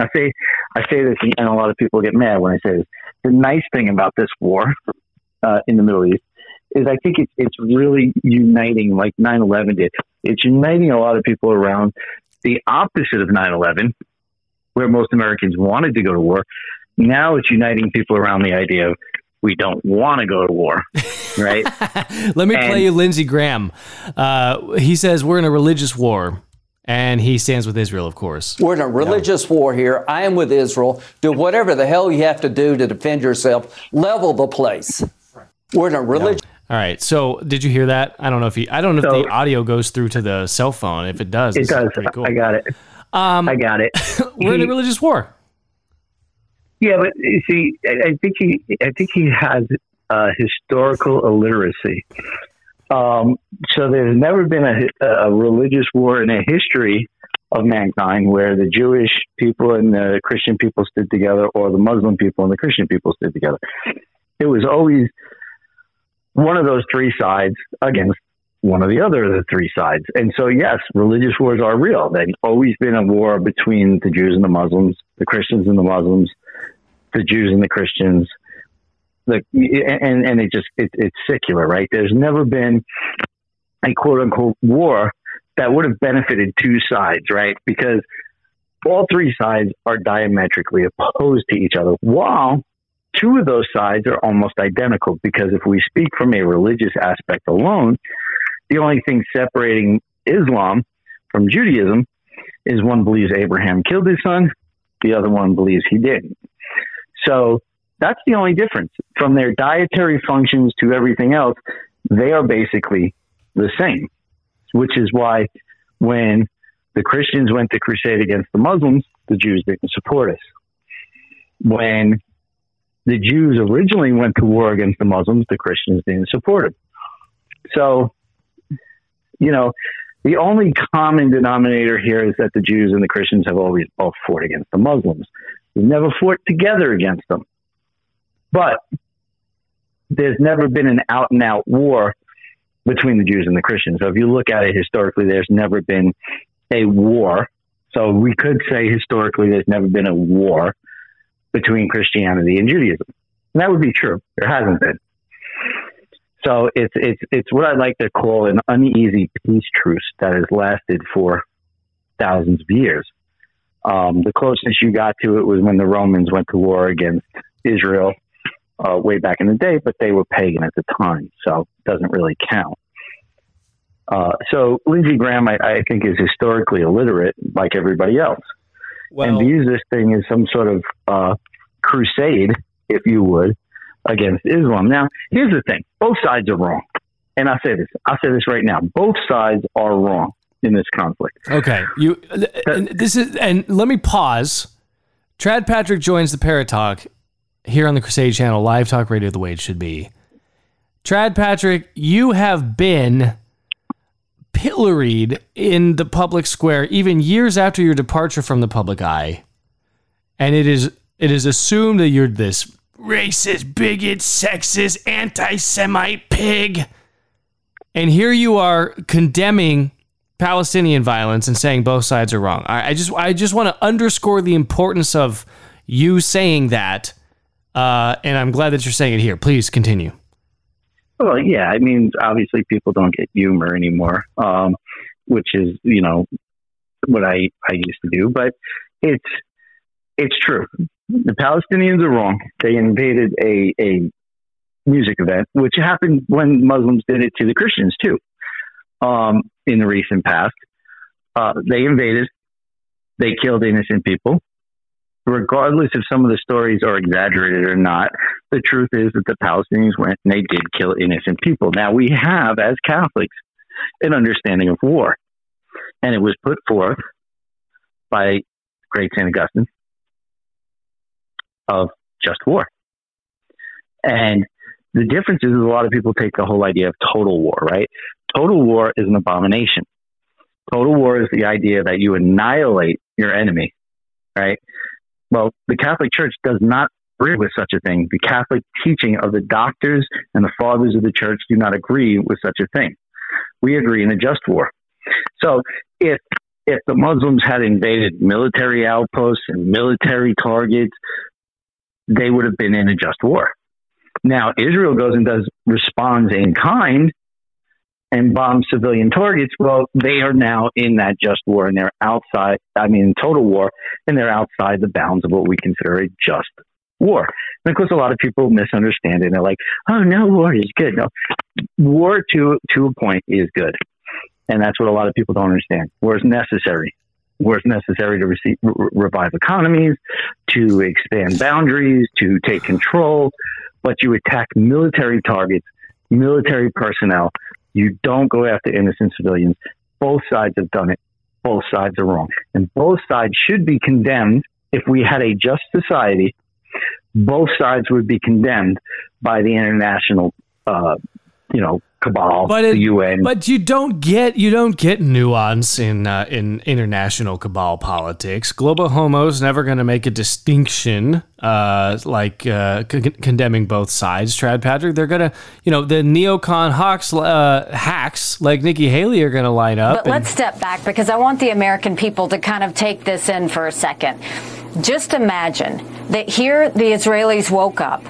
I say I say this, and a lot of people get mad when I say this. The nice thing about this war uh, in the Middle East is I think it's it's really uniting, like 9/11 did. It's uniting a lot of people around the opposite of 9/11, where most Americans wanted to go to war. Now it's uniting people around the idea of we don't want to go to war, right? Let me and, play you Lindsey Graham. Uh, he says we're in a religious war. And he stands with Israel, of course. We're in a religious yeah. war here. I am with Israel. Do whatever the hell you have to do to defend yourself. Level the place. We're in a religious. Yeah. All right. So, did you hear that? I don't know if he. I don't know so, if the audio goes through to the cell phone. If it does, it does. Cool. I got it. Um, I got it. we're he, in a religious war. Yeah, but see, I, I think he. I think he has uh, historical illiteracy. Um, so there's never been a, a religious war in the history of mankind where the Jewish people and the Christian people stood together, or the Muslim people and the Christian people stood together. It was always one of those three sides against one of the other of the three sides. And so, yes, religious wars are real. They've always been a war between the Jews and the Muslims, the Christians and the Muslims, the Jews and the Christians, the and and it just it, it's secular, right? There's never been a quote unquote war that would have benefited two sides, right? Because all three sides are diametrically opposed to each other. While two of those sides are almost identical, because if we speak from a religious aspect alone, the only thing separating Islam from Judaism is one believes Abraham killed his son, the other one believes he didn't. So that's the only difference. From their dietary functions to everything else, they are basically the same, which is why when the Christians went to crusade against the Muslims, the Jews didn't support us. When the Jews originally went to war against the Muslims, the Christians didn't support them. So, you know, the only common denominator here is that the Jews and the Christians have always both fought against the Muslims. We've never fought together against them. But there's never been an out and out war between the Jews and the Christians. So if you look at it historically, there's never been a war. So we could say historically there's never been a war between Christianity and Judaism. And that would be true. There hasn't been. So it's it's it's what I like to call an uneasy peace truce that has lasted for thousands of years. Um, the closest you got to it was when the Romans went to war against Israel uh, way back in the day, but they were pagan at the time, so it doesn't really count. Uh, so Lindsey Graham, I, I, think, is historically illiterate, like everybody else, well, and views this thing as some sort of uh, crusade, if you would, against Islam. Now, here's the thing: both sides are wrong, and I say this. I say this right now: both sides are wrong in this conflict. Okay, you. this is, and let me pause. Trad Patrick joins the Parrott Talk here on the Crusade Channel, live talk radio the way it should be. Trad Patrick, you have been pilloried in the public square even years after your departure from the public eye. And it is it is assumed that you're this racist, bigot, sexist, anti-Semite pig. And here you are condemning Palestinian violence and saying both sides are wrong. I, I just I just want to underscore the importance of you saying that uh, and I'm glad that you're saying it here. Please continue. Well, yeah, I mean, obviously people don't get humor anymore, um, which is, you know, what I, I used to do, but it's, it's true. The Palestinians are wrong. They invaded a, a music event, which happened when Muslims did it to the Christians too, um, in the recent past. Uh, they invaded, they killed innocent people regardless if some of the stories are exaggerated or not, the truth is that the Palestinians went and they did kill innocent people. Now, we have, as Catholics, an understanding of war. And it was put forth by great St. Augustine of just war. And the difference is a lot of people take the whole idea of total war, right? Total war is an abomination. Total war is the idea that you annihilate your enemy, right? Well, the Catholic Church does not agree with such a thing. The Catholic teaching of the doctors and the fathers of the church do not agree with such a thing. We agree in a just war. So if if the Muslims had invaded military outposts and military targets, they would have been in a just war. Now Israel goes and does responds in kind and bomb civilian targets. Well, they are now in that just war and they're outside. I mean, total war, and they're outside the bounds of what we consider a just war. And of course, a lot of people misunderstand it. They're like, "Oh no, war is good." No, war to to a point is good, and that's what a lot of people don't understand. War is necessary. War is necessary to receive, re- revive economies, to expand boundaries, to take control. But you attack military targets, military personnel. You don't go after innocent civilians. Both sides have done it. Both sides are wrong, and both sides should be condemned. If we had a just society, both sides would be condemned by the international, uh, you know, cabal, But it- the UN. But you don't get you don't get nuance in uh, in international cabal politics. Global homo's never going to make a distinction uh, like uh, con- condemning both sides. Trad Patrick, they're gonna you know the neocon hawks uh, hacks like Nikki Haley are going to line up. But and- let's step back because I want the American people to kind of take this in for a second. Just imagine that here the Israelis woke up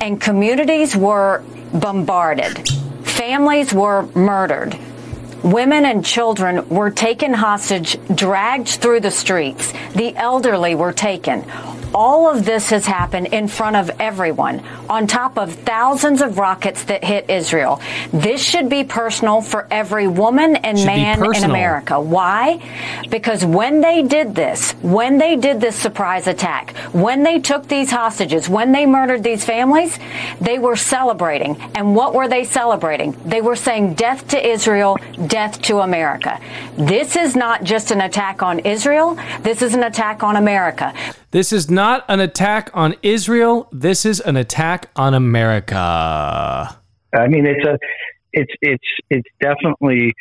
and communities were bombarded, families were murdered. Women and children were taken hostage, dragged through the streets. The elderly were taken. All of this has happened in front of everyone, on top of thousands of rockets that hit Israel. This should be personal for every woman and Should man in. America. Why? Because when they did this, when they did this surprise attack, when they took these hostages, when they murdered these families, they were celebrating. And what were they celebrating? They were saying death to Israel, death to America. This is not just an attack on Israel. This is an attack on America. This is not an attack on Israel. This is an attack on America. I mean, it's a, it's it's it's definitely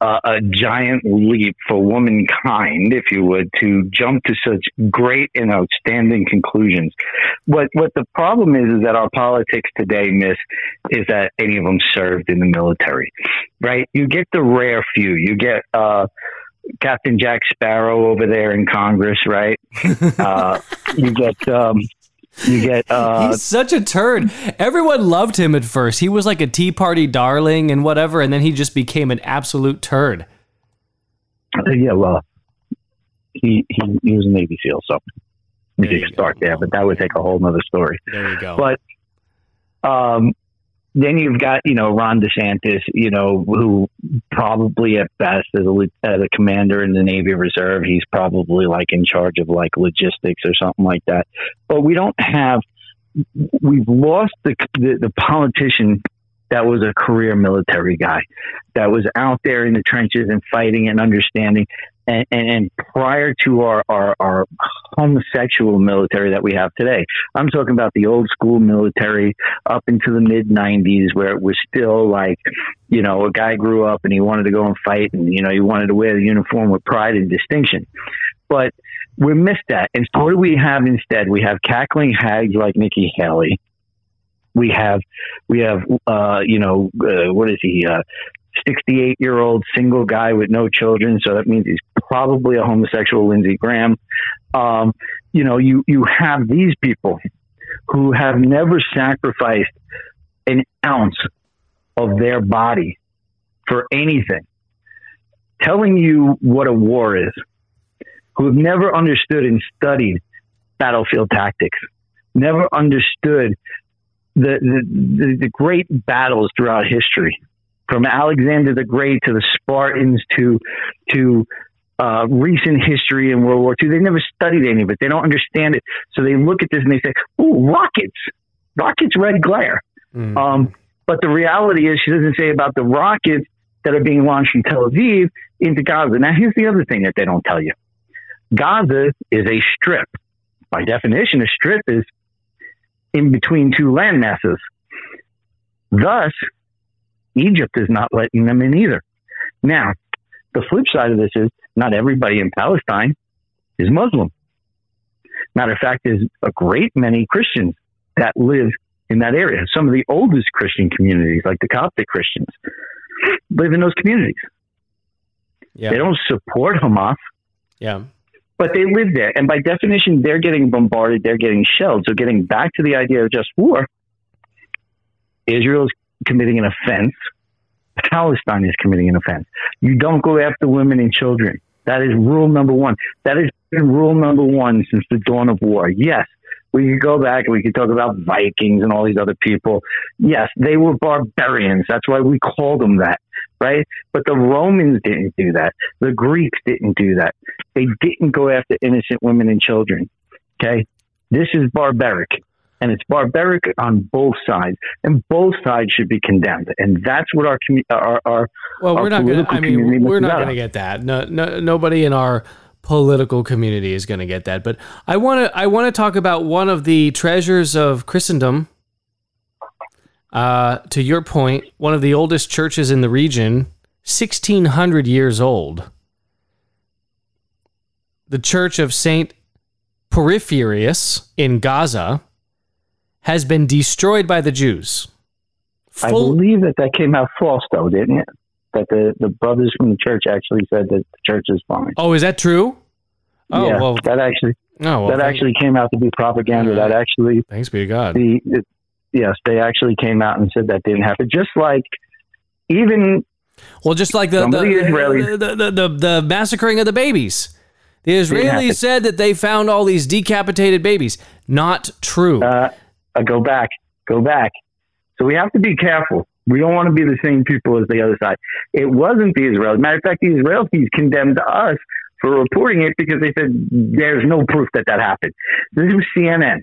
a, a giant leap for womankind, if you would, to jump to such great and outstanding conclusions. What what the problem is is that our politics today, Miss, is that any of them served in the military, right? You get the rare few. You get. uh Captain Jack Sparrow over there in Congress, right? uh, you get um, you get uh, He's such a turd. Everyone loved him at first. He was like a Tea Party darling and whatever, and then he just became an absolute turd. Yeah, well, he, he he was a Navy SEAL, so we could start go. there, but that would take a whole nother story. There you go. But um, then you've got you know Ron DeSantis, you know, who probably at best as a as a commander in the Navy Reserve, he's probably like in charge of like logistics or something like that. But we don't have. We've lost the the, the politician that was a career military guy that was out there in the trenches and fighting and understanding. And, and, and prior to our, our, our homosexual military that we have today, I'm talking about the old school military up into the mid 90s where it was still like, you know, a guy grew up and he wanted to go and fight and, you know, he wanted to wear the uniform with pride and distinction. But we missed that. And so what do we have instead? We have cackling hags like Nikki Haley. We have, we have, uh, you know, uh, what is he? Uh, 68 year old single guy with no children. So that means he's probably a homosexual Lindsey Graham. Um, you know, you, you have these people who have never sacrificed an ounce of their body for anything, telling you what a war is, who have never understood and studied battlefield tactics, never understood the, the, the, the great battles throughout history, from Alexander the Great to the Spartans to to uh, recent history in World War II. They never studied any of it. They don't understand it. So they look at this and they say, "Ooh, rockets! Rockets, red glare." Mm. Um, but the reality is, she doesn't say about the rockets that are being launched from Tel Aviv into Gaza. Now, here's the other thing that they don't tell you Gaza is a strip. By definition, a strip is in between two land masses. Thus, Egypt is not letting them in either. Now, the flip side of this is not everybody in Palestine is Muslim. Matter of fact, there's a great many Christians that live in that area. Some of the oldest Christian communities, like the Coptic Christians, live in those communities. Yeah. They don't support Hamas, Yeah. but they live there. And by definition, they're getting bombarded, they're getting shelled. So, getting back to the idea of just war, Israel is committing an offense. Palestine is committing an offense. You don't go after women and children. That is rule number one. That has been rule number one since the dawn of war. Yes, we could go back and we could talk about Vikings and all these other people. Yes, they were barbarians. That's why we call them that, right? But the Romans didn't do that. The Greeks didn't do that. They didn't go after innocent women and children. Okay? This is barbaric. And it's barbaric on both sides, and both sides should be condemned. And that's what our commu- our, our Well, our we're not going I mean, community we're not going to get that. No, no, nobody in our political community is going to get that. But I want to. I want to talk about one of the treasures of Christendom. Uh, to your point, one of the oldest churches in the region, sixteen hundred years old. The Church of Saint Porphyrius in Gaza has been destroyed by the Jews. I believe that that came out false, though, didn't it? That the, the brothers from the church actually said that the church is fine. oh, is that true? Oh yeah, well. that actually Oh well. that actually came out to be propaganda. That actually Thanks be to God. the, the yes, they actually came out and said that didn't happen. Just like even Well, just like the the, the the, the, the, the massacring of the babies. The. Israelis said that they found all these decapitated babies. Not true. uh, uh, go back, go back. So we have to be careful. We don't want to be the same people as the other side. It wasn't the Israelis. Matter of fact, the Israelis condemned us for reporting it because they said there's no proof that that happened. This was CNN.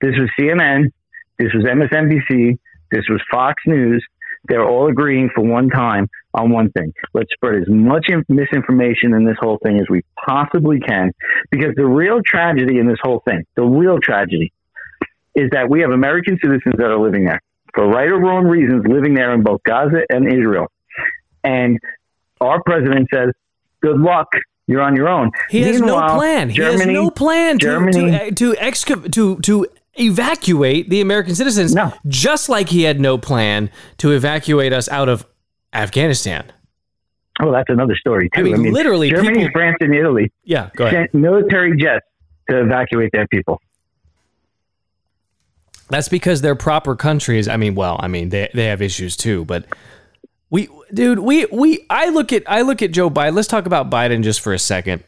This was CNN. This was MSNBC. This was Fox News. They're all agreeing for one time on one thing. Let's spread as much misinformation in this whole thing as we possibly can because the real tragedy in this whole thing, the real tragedy, is that we have American citizens that are living there for right or wrong reasons, living there in both Gaza and Israel. And our president says, "Good luck, you're on your own." he has no plan. he has no plan to Germany- to to, exca- to to evacuate the American citizens. No. Just like he had no plan to evacuate us out of Afghanistan. Oh, that's another story too. I mean, literally, Germany, people- France, and Italy Yeah. Go ahead. sent military jets to evacuate their people. That's because they're proper countries. I mean, well, I mean, they they have issues too, but we dude, we we I look at I look at Joe Biden. Let's talk about Biden just for a second.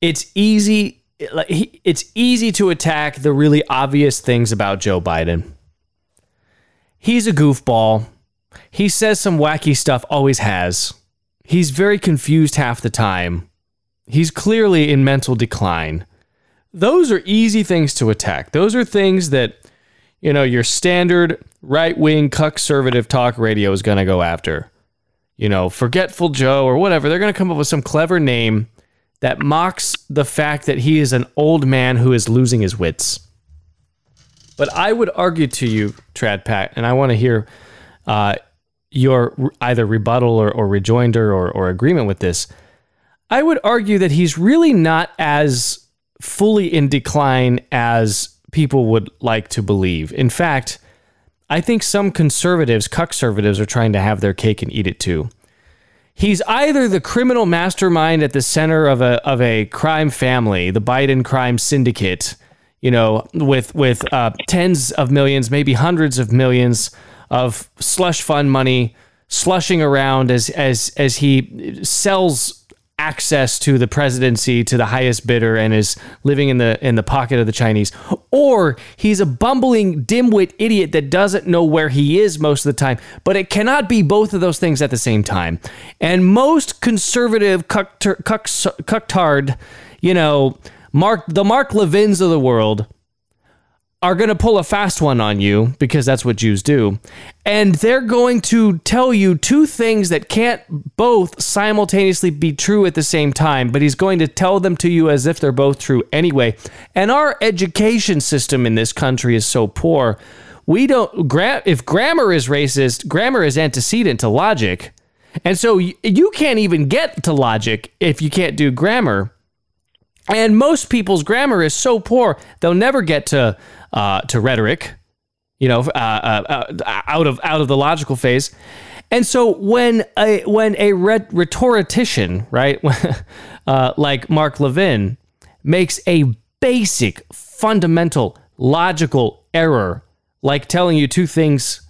It's easy like it's easy to attack the really obvious things about Joe Biden. He's a goofball. He says some wacky stuff, always has. He's very confused half the time. He's clearly in mental decline those are easy things to attack. Those are things that, you know, your standard right wing conservative talk radio is going to go after. You know, Forgetful Joe or whatever. They're going to come up with some clever name that mocks the fact that he is an old man who is losing his wits. But I would argue to you, Trad Pat, and I want to hear uh, your either rebuttal or, or rejoinder or, or agreement with this. I would argue that he's really not as fully in decline as people would like to believe. In fact, I think some conservatives, conservatives, are trying to have their cake and eat it too. He's either the criminal mastermind at the center of a of a crime family, the Biden crime syndicate, you know, with with uh, tens of millions, maybe hundreds of millions of slush fund money slushing around as as as he sells access to the presidency to the highest bidder and is living in the in the pocket of the Chinese. Or he's a bumbling dimwit idiot that doesn't know where he is most of the time. But it cannot be both of those things at the same time. And most conservative cucktard you know Mark the Mark Levins of the world are going to pull a fast one on you because that's what Jews do. And they're going to tell you two things that can't both simultaneously be true at the same time, but he's going to tell them to you as if they're both true anyway. And our education system in this country is so poor. We don't if grammar is racist, grammar is antecedent to logic. And so you can't even get to logic if you can't do grammar. And most people's grammar is so poor they'll never get to uh, to rhetoric, you know, uh, uh, uh, out of out of the logical phase. And so when a when a rhetorician, right, uh, like Mark Levin, makes a basic, fundamental, logical error, like telling you two things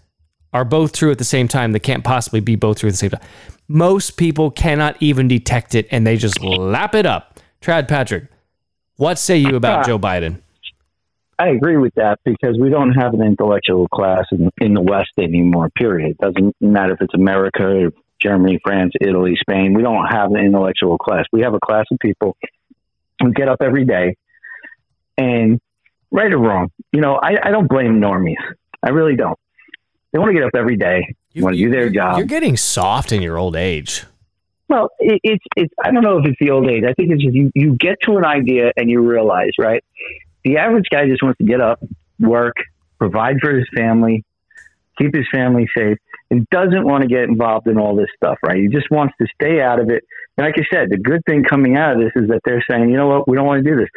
are both true at the same time that can't possibly be both true at the same time. Most people cannot even detect it and they just lap it up. Trad Patrick, what say you about Joe Biden? I agree with that because we don't have an intellectual class in, in the West anymore, period. It doesn't matter if it's America, Germany, France, Italy, Spain. We don't have an intellectual class. We have a class of people who get up every day and, right or wrong, you know, I, I don't blame normies. I really don't. They want to get up every day, you, want to do their job. You're getting soft in your old age. Well, it, it's it's. I don't know if it's the old age. I think it's just you. You get to an idea and you realize, right? The average guy just wants to get up, work, provide for his family, keep his family safe, and doesn't want to get involved in all this stuff, right? He just wants to stay out of it. And like I said, the good thing coming out of this is that they're saying, you know what, we don't want to do this.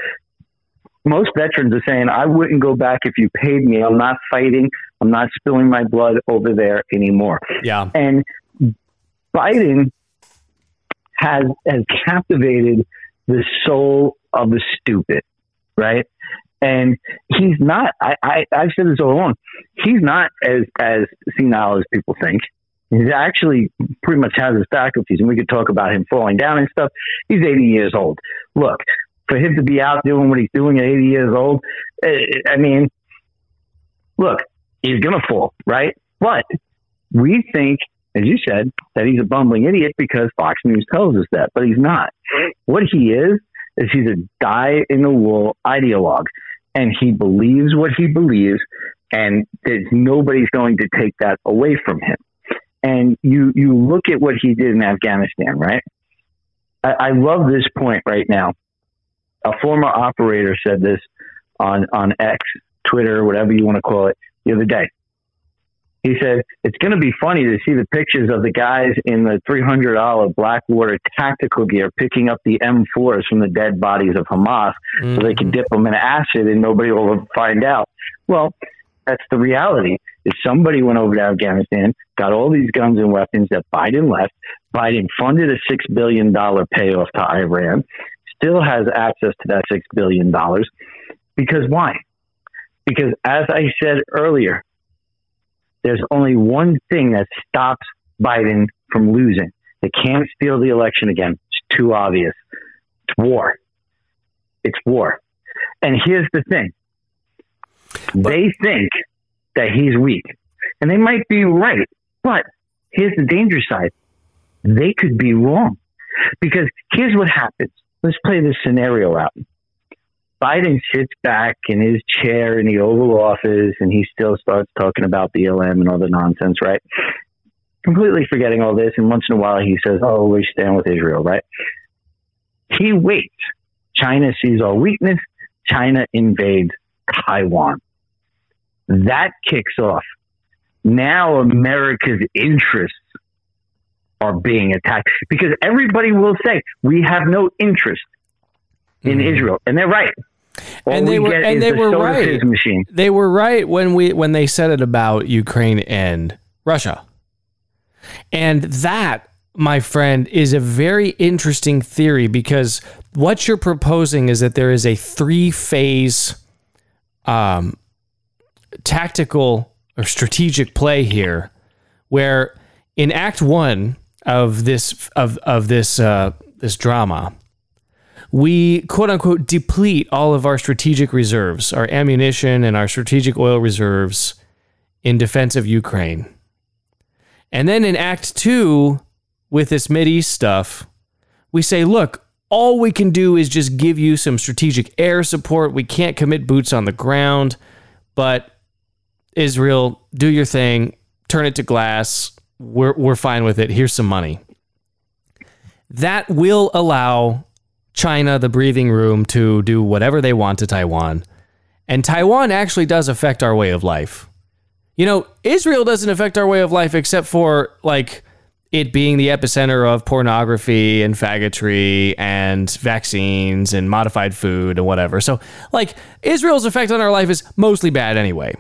Most veterans are saying, I wouldn't go back if you paid me. I'm not fighting. I'm not spilling my blood over there anymore. Yeah. And Biden has has captivated the soul of the stupid, right? And he's not. I, I I've said this all along. He's not as as senile as people think. He actually pretty much has his faculties, and we could talk about him falling down and stuff. He's 80 years old. Look, for him to be out doing what he's doing at 80 years old, eh, I mean, look, he's gonna fall, right? But we think as you said, that he's a bumbling idiot because Fox News tells us that, but he's not. What he is, is he's a die in the wool ideologue, and he believes what he believes, and there's nobody's going to take that away from him. And you you look at what he did in Afghanistan, right? I, I love this point right now. A former operator said this on on X, Twitter, whatever you want to call it, the other day he said it's going to be funny to see the pictures of the guys in the $300 Blackwater tactical gear picking up the M4s from the dead bodies of Hamas mm-hmm. so they can mm-hmm. dip them in acid and nobody will find out. Well, that's the reality. Is somebody went over to Afghanistan, got all these guns and weapons that Biden left. Biden funded a six billion dollar payoff to Iran, still has access to that six billion dollars. Because why? Because as I said earlier, there's only one thing that stops Biden from losing. They can't steal the election again. It's too obvious. It's war. It's war. And here's the thing they think that he's weak. And they might be right. But here's the danger side they could be wrong. Because here's what happens. Let's play this scenario out. Biden sits back in his chair in the Oval Office and he still starts talking about BLM and all the nonsense, right? Completely forgetting all this. And once in a while he says, Oh, we stand with Israel, right? He waits. China sees our weakness. China invades Taiwan. That kicks off. Now America's interests are being attacked because everybody will say we have no interest in mm-hmm. Israel, and they're right. All and they were and they the were right. Machine. They were right when we when they said it about Ukraine and Russia. And that, my friend, is a very interesting theory because what you're proposing is that there is a three phase um, tactical or strategic play here where in act 1 of this of of this uh, this drama we quote unquote deplete all of our strategic reserves, our ammunition and our strategic oil reserves in defense of Ukraine. And then in Act Two, with this East stuff, we say, look, all we can do is just give you some strategic air support. We can't commit boots on the ground, but Israel, do your thing, turn it to glass. We're, we're fine with it. Here's some money. That will allow China the breathing room to do whatever they want to Taiwan. And Taiwan actually does affect our way of life. You know, Israel doesn't affect our way of life except for like it being the epicenter of pornography and faggotry and vaccines and modified food and whatever. So, like, Israel's effect on our life is mostly bad anyway.